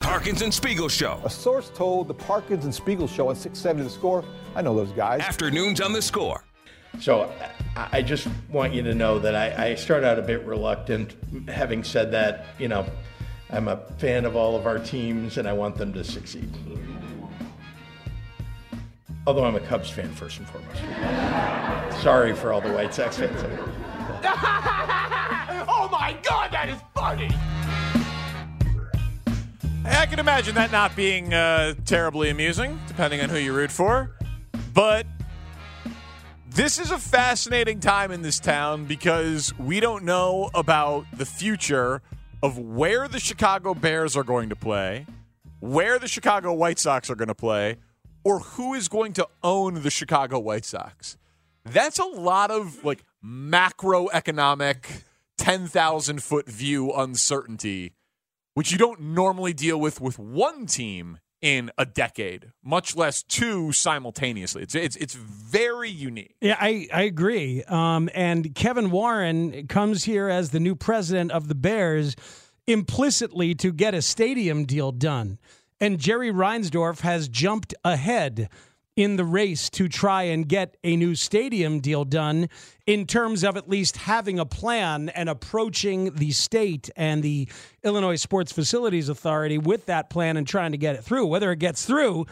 Parkins and Spiegel Show. A source told the Parkins and Spiegel Show on 670 The Score. I know those guys. Afternoons on the score. So I I just want you to know that I, I start out a bit reluctant. Having said that, you know, I'm a fan of all of our teams and I want them to succeed. Although I'm a Cubs fan first and foremost. Sorry for all the White Sox fans. oh my god, that is funny! I can imagine that not being uh, terribly amusing, depending on who you root for. But this is a fascinating time in this town because we don't know about the future of where the Chicago Bears are going to play, where the Chicago White Sox are going to play, or who is going to own the Chicago White Sox. That's a lot of like macroeconomic, 10,000 foot view uncertainty which you don't normally deal with with one team in a decade, much less two simultaneously. It's it's it's very unique. Yeah, I, I agree. Um, and Kevin Warren comes here as the new president of the Bears implicitly to get a stadium deal done. And Jerry Reinsdorf has jumped ahead in the race to try and get a new stadium deal done in terms of at least having a plan and approaching the state and the Illinois Sports Facilities Authority with that plan and trying to get it through. Whether it gets through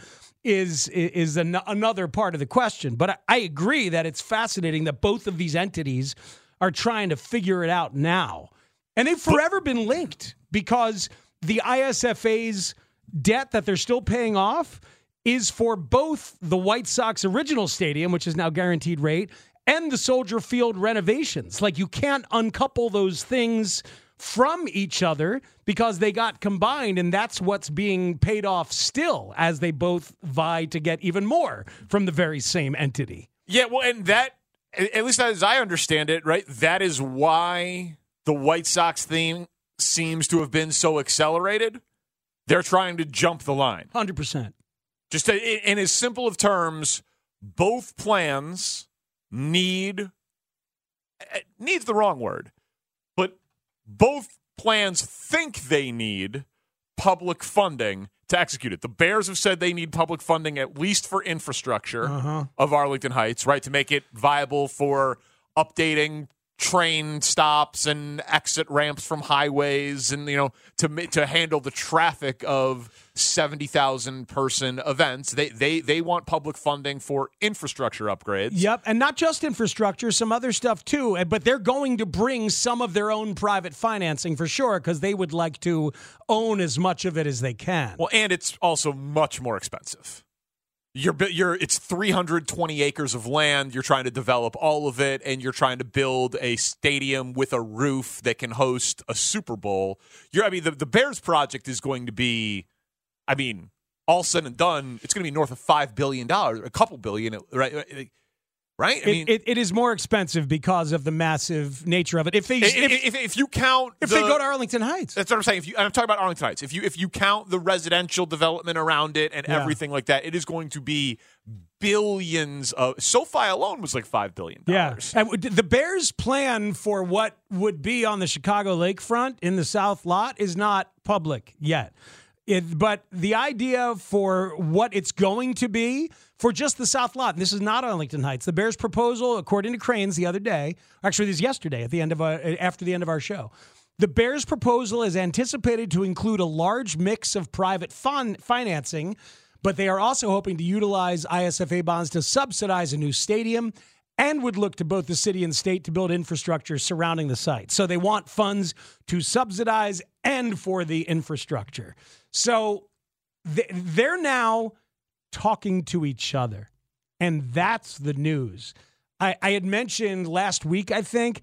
is is an, another part of the question. But I, I agree that it's fascinating that both of these entities are trying to figure it out now. And they've forever been linked because the ISFA's debt that they're still paying off is for both the White Sox original stadium, which is now guaranteed rate, and the Soldier Field renovations. Like you can't uncouple those things from each other because they got combined, and that's what's being paid off still as they both vie to get even more from the very same entity. Yeah, well, and that, at least as I understand it, right, that is why the White Sox thing seems to have been so accelerated. They're trying to jump the line. 100%. Just to, in as simple of terms, both plans need eh, needs the wrong word, but both plans think they need public funding to execute it. The Bears have said they need public funding at least for infrastructure Uh-huh. of Arlington Heights, right, to make it viable for updating train stops and exit ramps from highways and you know to to handle the traffic of 70,000 person events they they they want public funding for infrastructure upgrades Yep, and not just infrastructure, some other stuff too. But they're going to bring some of their own private financing for sure because they would like to own as much of it as they can. Well, and it's also much more expensive. You're, you're, it's 320 acres of land. You're trying to develop all of it, and you're trying to build a stadium with a roof that can host a Super Bowl. You're, I mean, the, the Bears project is going to be, I mean, all said and done, it's going to be north of five billion dollars, a couple billion, right? Right? I It- mean, it, it is more expensive because of the massive nature of it. If they if, if, if, you count, if they go to Arlington Heights, That's what I'm saying. If you, and I'm talking about Arlington Heights. If you if you count the residential development around it and Yeah. everything like that, it is going to be billions of. SoFi alone was like five billion Yeah. dollars. And the Bears' plan for what would be on the Chicago lakefront in the South Lot is not public yet. It, but the idea for what it's going to be for just the South Lot, and this is not Arlington Heights. The Bears' proposal, according to Crain's the other day, actually, this yesterday at the end of our, after the end of our show, The Bears' proposal is anticipated to include a large mix of private fund financing, but they are also hoping to utilize ISFA bonds to subsidize a new stadium and would look to both the city and state to build infrastructure surrounding the site. So they want funds to subsidize and for the infrastructure. So th- they're now talking to each other. And that's the news. I, I had mentioned last week, I think,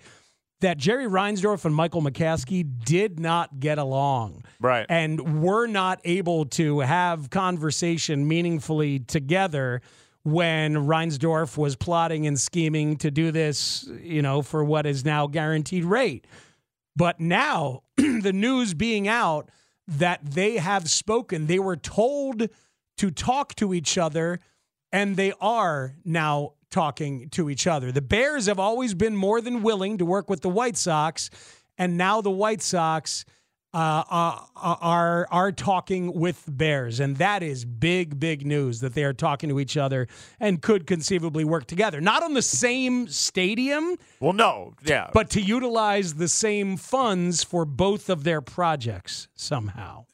that Jerry Reinsdorf and Michael McCaskey did not get along. Right. And were not able to have conversation meaningfully together when Reinsdorf was plotting and scheming to do this, you know, for what is now guaranteed rate. But now the news being out that they have spoken, they were told to talk to each other, and they are now talking to each other. The Bears have always been more than willing to work with the White Sox, and now the White Sox uh, are, are are talking with Bears, and that is big, big news that they are talking to each other and could conceivably work together. Not on the same stadium, Well, no, yeah. but to utilize the same funds for both of their projects somehow.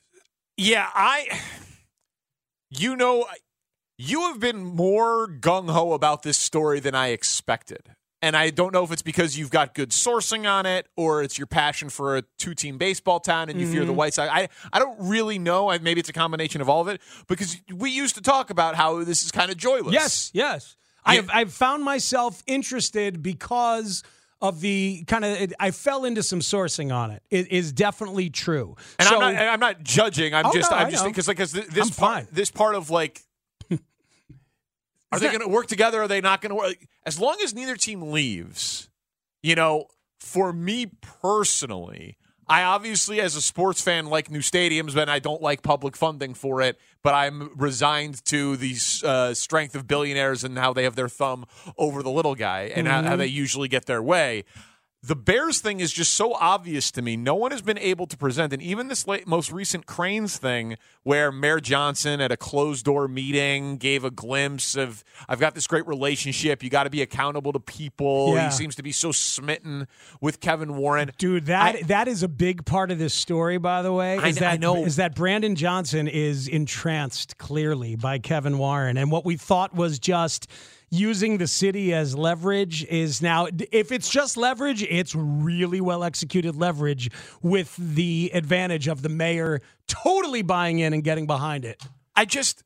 Yeah, I. You know, you have been more gung ho about this story than I expected. And I don't know if it's because you've got good sourcing on it or it's your passion for a two team baseball town and you fear the Mhm. White Sox. I, I don't really know. I- Maybe it's a combination of all of it because we used to talk about how this is kind of joyless. Yes, yes. I've I've found myself interested because of the kind of I fell into some sourcing on it. It is definitely true. And So- I'm not. I'm not judging. I'm Oh, just. no, I'm just because like 'cause th- I'm this part. fine. This part of like. Are they going to work together? Are they not going to work? As long as neither team leaves, you know, for me personally, I obviously, as a sports fan, like new stadiums, but I don't like public funding for it. But I'm resigned to the uh, strength of billionaires and how they have their thumb over the little guy and how, how Mhm. they usually get their way. The Bears thing is just so obvious to me. No one has been able to present, and even this late, most recent Crain's thing, where Mayor Johnson at a closed door meeting gave a glimpse of, "I've got this great relationship. You got to be accountable to people." Yeah. He seems to be so smitten with Kevin Warren. Dude, that that is a big part of this story, by the way. Is I that know. is that Brandon Johnson is entranced clearly by Kevin Warren, and what we thought was just using the city as leverage is now if it's just leverage it's really well executed leverage with the advantage of the mayor totally buying in and getting behind it I just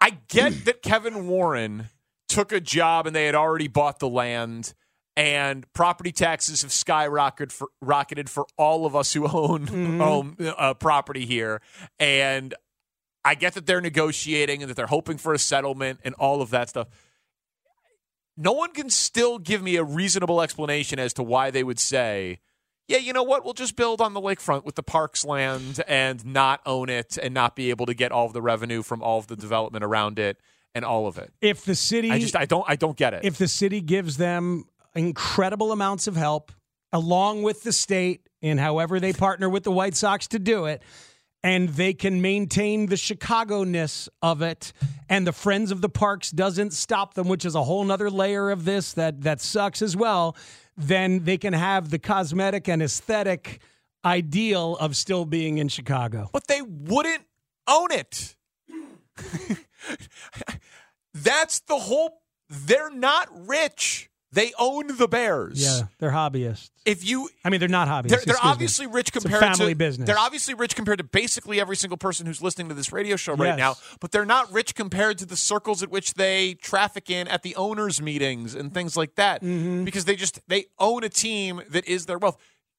I get that Kevin Warren took a job and they had already bought the land and property taxes have skyrocketed for rocketed for all of us who own Mhm. own uh, property here and I get that they're negotiating and that they're hoping for a settlement and all of that stuff. No one can still give me a reasonable explanation as to why they would say, yeah, you know what? We'll just build on the lakefront with the parks land and not own it and not be able to get all of the revenue from all of the development around it and all of it. if the city I just I don't I don't get it. if the city gives them incredible amounts of help along with the state in however they partner with the White Sox to do it and they can maintain the Chicago-ness of it and the Friends of the Parks doesn't stop them which is a whole nother layer of this that that sucks as well then they can have the cosmetic and aesthetic ideal of still being in Chicago. but they wouldn't own it. That's the whole they're not rich. They own the Bears. Yeah, they're hobbyists. If you I mean, they're not hobbyists. They're, they're excuse me. obviously rich compared family to business. They're obviously rich compared to basically every single person who's listening to this radio show right Yes. now. But they're not rich compared to the circles at which they traffic in at the owners' meetings and things like that. Mm-hmm. Because they just they own a team that is their wealth.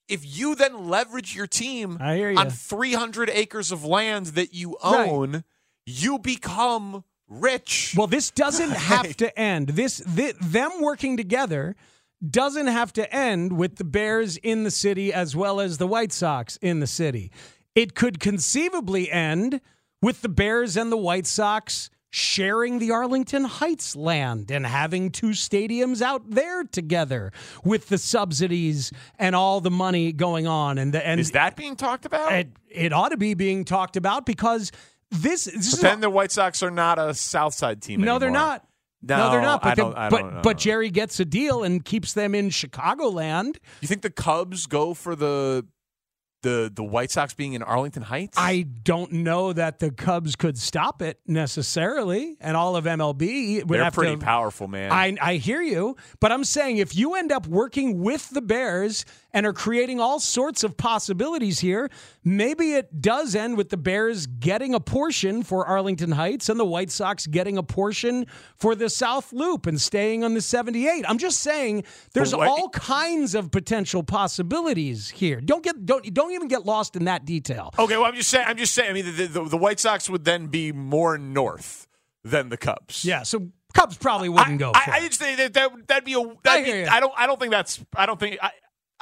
If you then leverage your team hear on 300 acres of land that you Right. own, you become rich. Well, this doesn't have to end. This, thi- them working together doesn't have to end with the Bears in the city as well as the White Sox in the city. It could conceivably end with the Bears and the White Sox sharing the Arlington Heights land and having two stadiums out there together with the subsidies and all the money going on and the, and is that being talked about? it, it ought to be being talked about because this, this but is then the White Sox are not a South Side team no, they're anymore. not. No, they're not. But I they're- I but know. but Jerry gets a deal and keeps them in Chicagoland. You think the Cubs go for the the the White Sox being in Arlington Heights? I don't know that the Cubs could stop it necessarily, and all of MLB would They're have pretty to. powerful, man. I, I hear you, but I'm saying if you end up working with the Bears and are creating all sorts of possibilities here, maybe it does end with the Bears getting a portion for Arlington Heights and the White Sox getting a portion for the South Loop and staying on the 78. I'm just saying there's all kinds of potential possibilities here. Don't get don't don't even get lost in that detail. Okay, well, I'm just saying. I'm just saying. I mean, the, the, the White Sox would then be more north than the Cubs. Yeah, so Cubs probably wouldn't go. I, I it. just say that, that that'd be a. That'd hear be. I don't. I don't think that's. I don't think. I,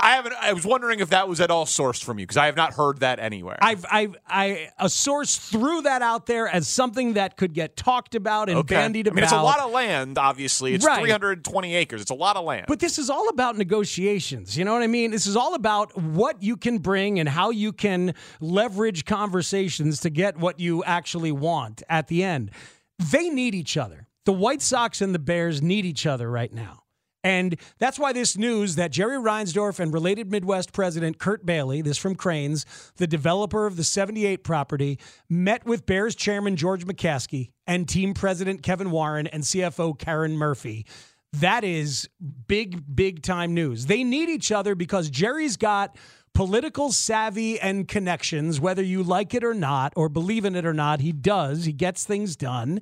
I haven't. I was wondering if that was at all sourced from you because I have not heard that anywhere. I've, I've, I, a source threw that out there as something that could get talked about and okay. bandied I about. mean, it's a lot of land. Obviously, it's Right. 320 acres. It's a lot of land. But this is all about negotiations. You know what I mean? This is all about what you can bring and how you can leverage conversations to get what you actually want at the end. They need each other. The White Sox and the Bears need each other right now. And that's why this news that Jerry Reinsdorf and related Midwest president Curt Bailey, this from Crain's, the developer of the 78 property, met with Bears chairman George McCaskey and team president Kevin Warren and CFO Karen Murphy. That is big, big time news. They need each other because Jerry's got political savvy and connections, whether you like it or not, or believe in it or not. He does. He gets things done.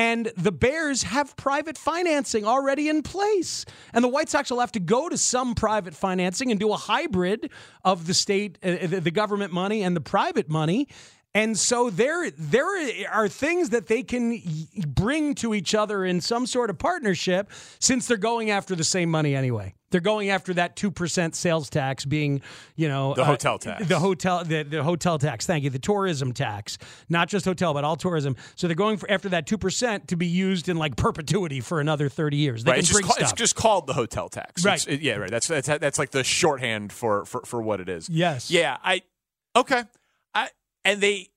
And the Bears have private financing already in place. And the White Sox will have to go to some private financing and do a hybrid of the state, uh, the the government money and the private money. And so there, there are things that they can bring to each other in some sort of partnership since they're going after the same money anyway. They're going after that 2% sales tax being, you know, The uh, hotel tax. The hotel the, the hotel tax. Thank you. The tourism tax. Not just hotel, but all tourism. So they're going for after that 2% to be used in like perpetuity for another 30 years. They right, it's just, it's just called the hotel tax. Right. It- yeah, right. That's, that's that's like the shorthand for for for what it is. Yes. Yeah. I okay. And they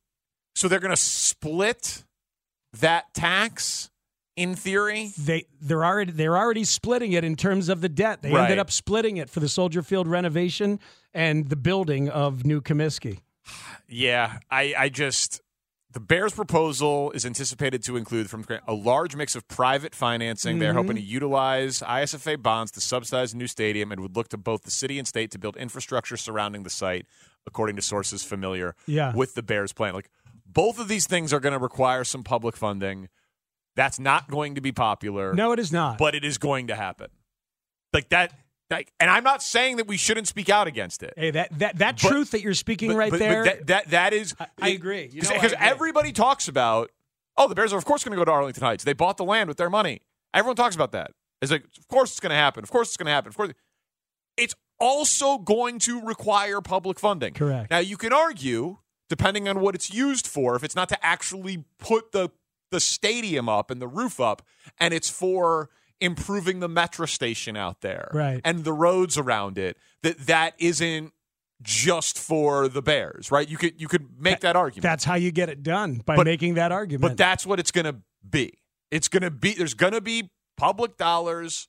so they're going to split that tax in theory. they they're already they're already splitting it in terms of the debt. They Right. ended up splitting it for the Soldier Field renovation and the building of New Comiskey. Yeah, I, I just the Bears' proposal is anticipated to include from a large mix of private financing. They're Mhm. hoping to utilize ISFA bonds to subsidize a new stadium and would look to both the city and state to build infrastructure surrounding the site, according to sources familiar Yeah. with the Bears' plan. Like both of these things are going to require some public funding. That's not going to be popular. No, it is not. but it is going to happen. Like that. Like, and I'm not saying that we shouldn't speak out against it. Hey, that that that But- truth that you're speaking But- right but- but there. that, that that is. I agree. You know, Because everybody talks about, oh, the Bears are of course going to go to Arlington Heights. They bought the land with their money. Everyone talks about that. It's like, of course it's going to happen. Of course it's going to happen. Of course, it's also going to require public funding. Correct. Now you can argue, depending on what it's used for, if it's not to actually put the the stadium up and the roof up, and it's for improving the metro station out there, Right. and the roads around it, that that isn't just for the Bears, right? You could you could make that argument. That's how you get it done by But- making that argument. But that's what it's going to be. It's going to be there's going to be public dollars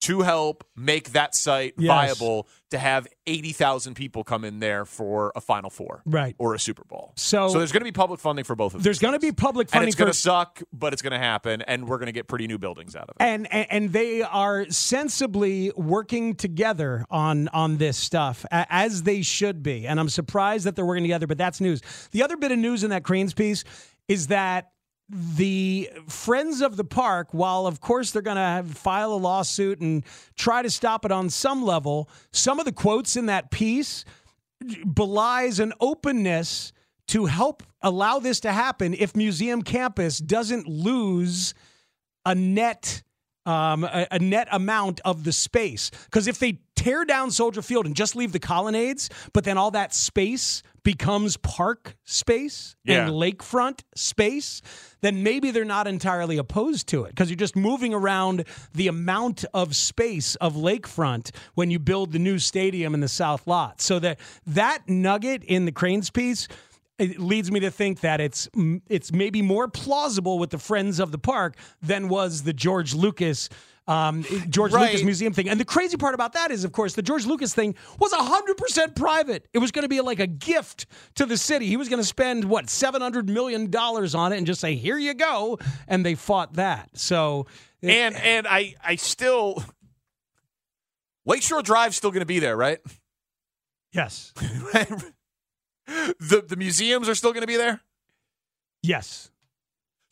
to help make that site Yes. viable to have 80,000 people come in there for a final four Right. or a Super Bowl. So- so there's going to be public funding for both of them. There's going to be public and funding it's going to suck, but it's going to happen and we're going to get pretty new buildings out of it. and, and and they are sensibly working together on on this stuff as they should be and i'm surprised that they're working together but that's news the other bit of news in that Crain's piece is that the friends of the park while of course they're going to file a lawsuit and try to stop it on some level some of the quotes in that piece belies an openness to help allow this to happen if museum campus doesn't lose a net um, a, a net amount of the space. Because if they tear down Soldier Field and just leave the colonnades, but then all that space becomes park space Yeah. and lakefront space, then maybe they're not entirely opposed to it because you're just moving around the amount of space of lakefront when you build the new stadium in the south lot. So that that nugget in the Crain's piece it leads me to think that it's it's maybe more plausible with the Friends of the Park than was the George Lucas. Um, George Right. Lucas Museum thing. And the crazy part about that is, of course, the George Lucas thing was 100% private. It was going to be like a gift to the city. He was going to spend, what, $700 million on it and just say, here you go. And they fought that. So, And and I I still Lakeshore Drive's still going to be there, right? yes. the the museums are still going to be there. Yes.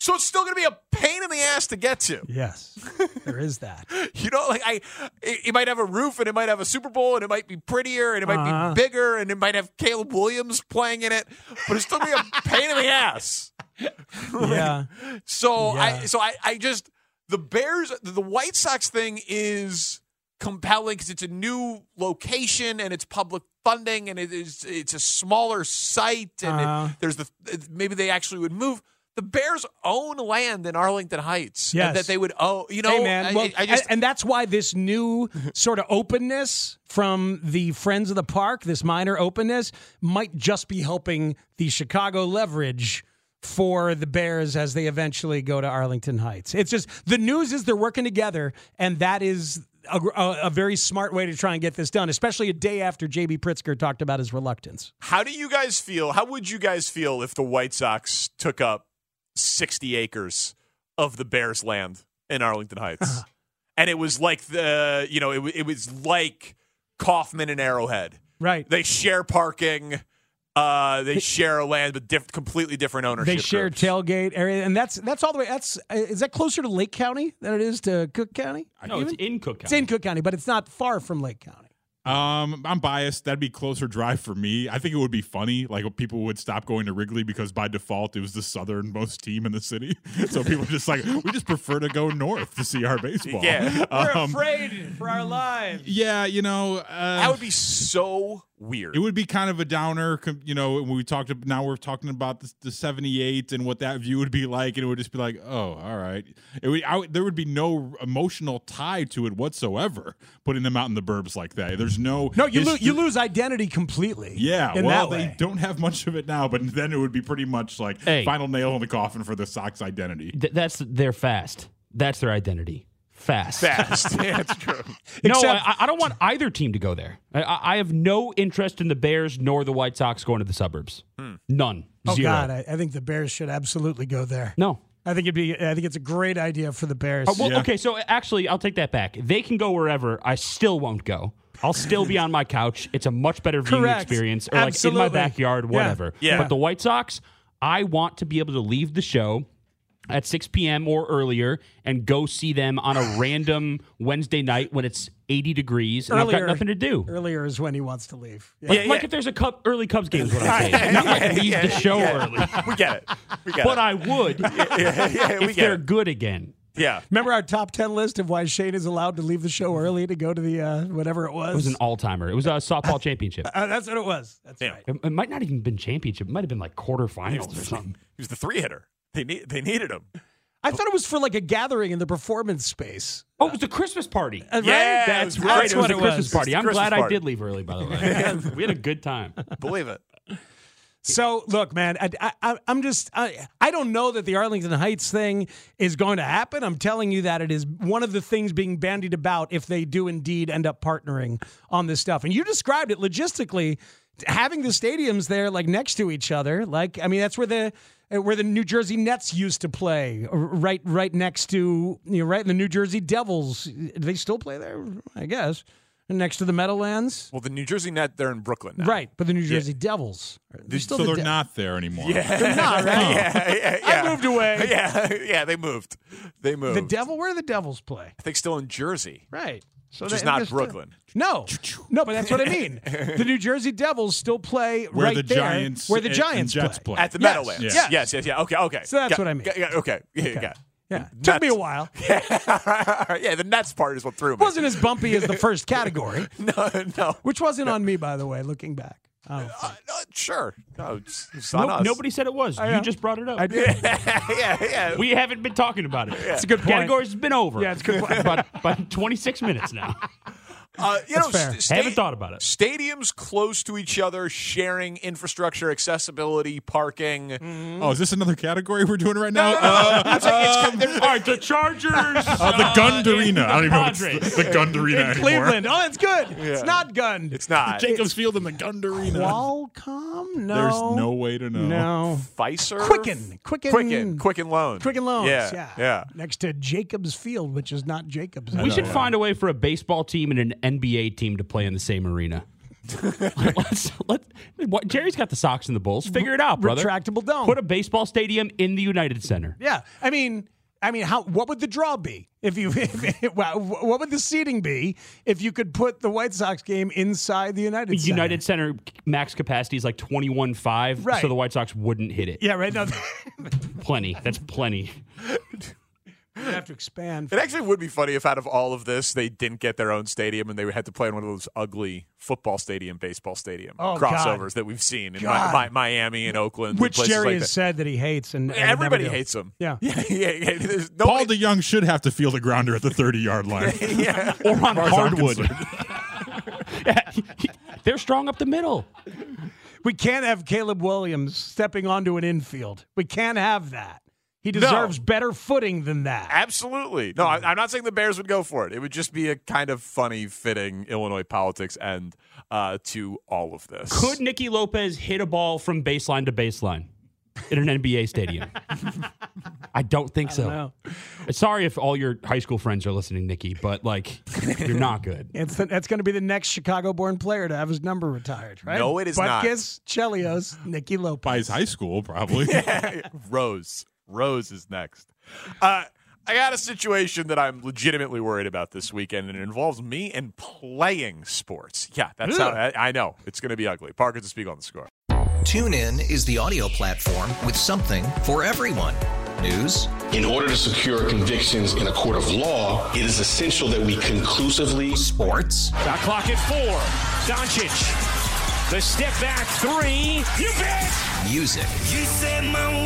So it's still going to be a pain in the ass to get to. Yes. There is that. You know, like I, it, it might have a roof and it might have a Super Bowl and it might be prettier and it might Uh-huh. be bigger and it might have Caleb Williams playing in it, but it's still gonna be a pain in the ass. Yeah. So I, so I, I just the Bears, the White Sox thing is compelling because it's a new location and it's public funding and it is it's a smaller site and Uh-huh. there's the maybe they actually would move. The Bears own land in Arlington Heights, Yes. that they would own. You know, hey man, I- well, I, just and, and that's why this new sort of openness from the Friends of the Park, this minor openness, might just be helping the Chicago leverage for the Bears as they eventually go to Arlington Heights. It's just the news is they're working together, and that is. A, a, very smart way to try and get this done, especially a day after JB Pritzker talked about his reluctance. How do you guys feel? How would you guys feel if the White Sox took up 60 acres of the Bears' land in Arlington Heights? Uh-huh. and it was like the, you know, it, it was like Kauffman and Arrowhead. Right. They share parking. Uh, they share a land, but diff- completely different ownership. They share groups. tailgate area, and that's that's all the way. That's uh, is that closer to Lake County than it is to Cook County? No, it's in Cook County. It's in Cook County, but it's not far from Lake County. Um, I'm biased. That'd be closer drive for me. I think it would be funny. Like people would stop going to Wrigley because by default it was the southernmost team in the city. So people just like we just prefer to go north to see our baseball. Yeah. Um, afraid for our lives. yeah, you know, uh, That would be so weird. it would be kind of a downer, you know. When we talked, ab- now we're talking about the, the '78 and what that view would be like, and it would just be like, oh, all right. It would, I, there would be no emotional tie to it whatsoever. Putting them out in the burbs like that, there's no No, you, lo- you lose identity completely. Yeah, in well, that they don't have much of it now, but then it would be pretty much like Hey. final nail in the coffin for the Sox identity. Th- that's their fast. That's their identity. Fast. Fast. yeah, it's true. No, Except- I, I don't want either team to go there. I, I I have no interest in the Bears nor the White Sox going to the suburbs. None. Oh Zero. God, I, I think the Bears should absolutely go there. No. I think it'd be. I think it's a great idea for the Bears. Uh, well, Yeah. okay, so actually, I'll take that back. They can go wherever. I still won't go. I'll still be on my couch. It's a much better viewing Correct. experience, or like in Absolutely. my backyard, Yeah. whatever. Yeah. But the White Sox, I want to be able to leave the show at 6 p.m. or earlier and go see them on a random Wednesday night when it's 80 degrees and I've got nothing to do. Earlier is when he wants to leave. Yeah. Like, like if there's a cup, early Cubs game, is what I'm saying. Not like leave the show early. We get it. We get But it. I would yeah, yeah, we if they're it. good again. Yeah. Remember our top ten list of why Shane is allowed to leave the show early to go to the uh, whatever it was. It was an all timer. It was a softball championship. Uh, that's what it was. That's Yeah. right. It, it might not even been championship. It might have been like quarterfinals or something. He was the three hitter. They need they needed him. I thought it was for like a gathering in the performance space. Oh, it was a Christmas party. Uh, right? Yeah, That's it right. great. It was what a it Christmas was. party. I'm Christmas glad I did leave early, by the way. we had a good time. Believe it. So look, man, I, I, I'm just I, I don't know that the Arlington Heights thing is going to happen. I'm telling you that it is one of the things being bandied about if they do indeed end up partnering on this stuff. And you described it logistically, having the stadiums there like next to each other. Like I mean, that's where the Uh, where the New Jersey Nets used to play, uh, right right next to you know right the New Jersey Devils. Do they still play there? I guess next to the Meadowlands. Well, the New Jersey Net, they're in Brooklyn now. Right, but the New Jersey Devils. They're still so the they're De- not there anymore. Yeah. They're not, right? yeah, yeah, yeah. I moved away. Yeah, yeah, they moved. They moved. The Devil, where do the Devils play? I think still in Jersey. Right. So Which is they- not they're uh, Brooklyn. No, no, but that's what I mean. The New Jersey Devils still play Where right the there, Giants where the and- Giants and Jets play. play. At the Yes. Meadowlands. Yes. yes, yes, yeah. Okay, okay. So that's Got- what I mean. got- yeah, okay. Yeah, Okay. yeah. Yeah, took me a Nets. while. yeah, the Nets part is what threw me. wasn't as bumpy as the first category, no, no. which wasn't on me, by the way. Looking back, I don't Uh, no, sure. No, it's, it's No- us. nobody said it was. I You know. just brought it up. I did. yeah, yeah. We haven't been talking about it. It's a good point. Category's been over. Yeah, it's a good point. about, about 26 minutes now. Uh, you That's know, fair. sta- Haven't thought about it. Stadiums close to each other, sharing infrastructure, accessibility, parking. Oh, is this another category we're doing right now? No, no, no. Uh, kind- All right, the Chargers. uh, the Gund Arena. I don't even know if Padres. it's the, the Gund Arena anymore. Cleveland. Oh, that's good. Yeah. It's not gunned. It's not. Jacobs Field and the Gund Arena. Qualcomm? No. There's no way to know. No. Pfizer? Quicken. Quicken. Quicken. Quicken Loan. Quicken Loans. Yeah. Yeah. Yeah. Next to Jacobs Field, which is not Jacobs. We should find a way for a baseball team and an NBA team to play in the same arena. let's, let, what, Jerry's got the Sox and the Bulls. Figure it out, brother. Retractable dome. Put a baseball stadium in the United Center. Yeah, I mean, I mean, how? What would the draw be if you? If, well, what would the seating be if you could put the White Sox game inside the United? Center? United Center max capacity is like 21.5, Right. so the White Sox wouldn't hit it. Yeah, right. No, Plenty. That's plenty. You have to expand. It actually would be funny if out of all of this, they didn't get their own stadium and they had to play in one of those ugly football stadium, baseball stadium Oh, God. crossovers that we've seen in Mi- God. Miami and Oakland. Which places Jerry like has that. said that he hates, and, and Everybody hates them. Yeah. yeah, yeah, yeah. There's no Paul DeJong should have to field a grounder at the 30 yard line. yeah. Or on far as I'm hardwood. They're strong up the middle. We can't have Caleb Williams stepping onto an infield. We can't have that. He deserves better footing than that. Absolutely. No, I, I'm not saying the Bears would go for it. It would just be a kind of funny, fitting Illinois politics end uh, to all of this. Could Nicky Lopez hit a ball from baseline to baseline in an NBA stadium? I don't think so. know. Sorry if all your high school friends are listening, Nicky, but like you're not good. It's the, that's going to be the next Chicago-born player to have his number retired, right? No, it is not. Butkus, Chelios, Nicky Lopez. By his high school, probably. Rose. Rose is next. Uh, I got a situation that I'm legitimately worried about this weekend, and it involves me and playing sports. Yeah, that's how I, I know. It's going to be ugly. Parker to speak on the score. TuneIn is the audio platform with something for everyone. News, In order to secure convictions in a court of law, it is essential that we conclusively sports, Shot clock at four. Doncic. The step back three. You bet. music, You set my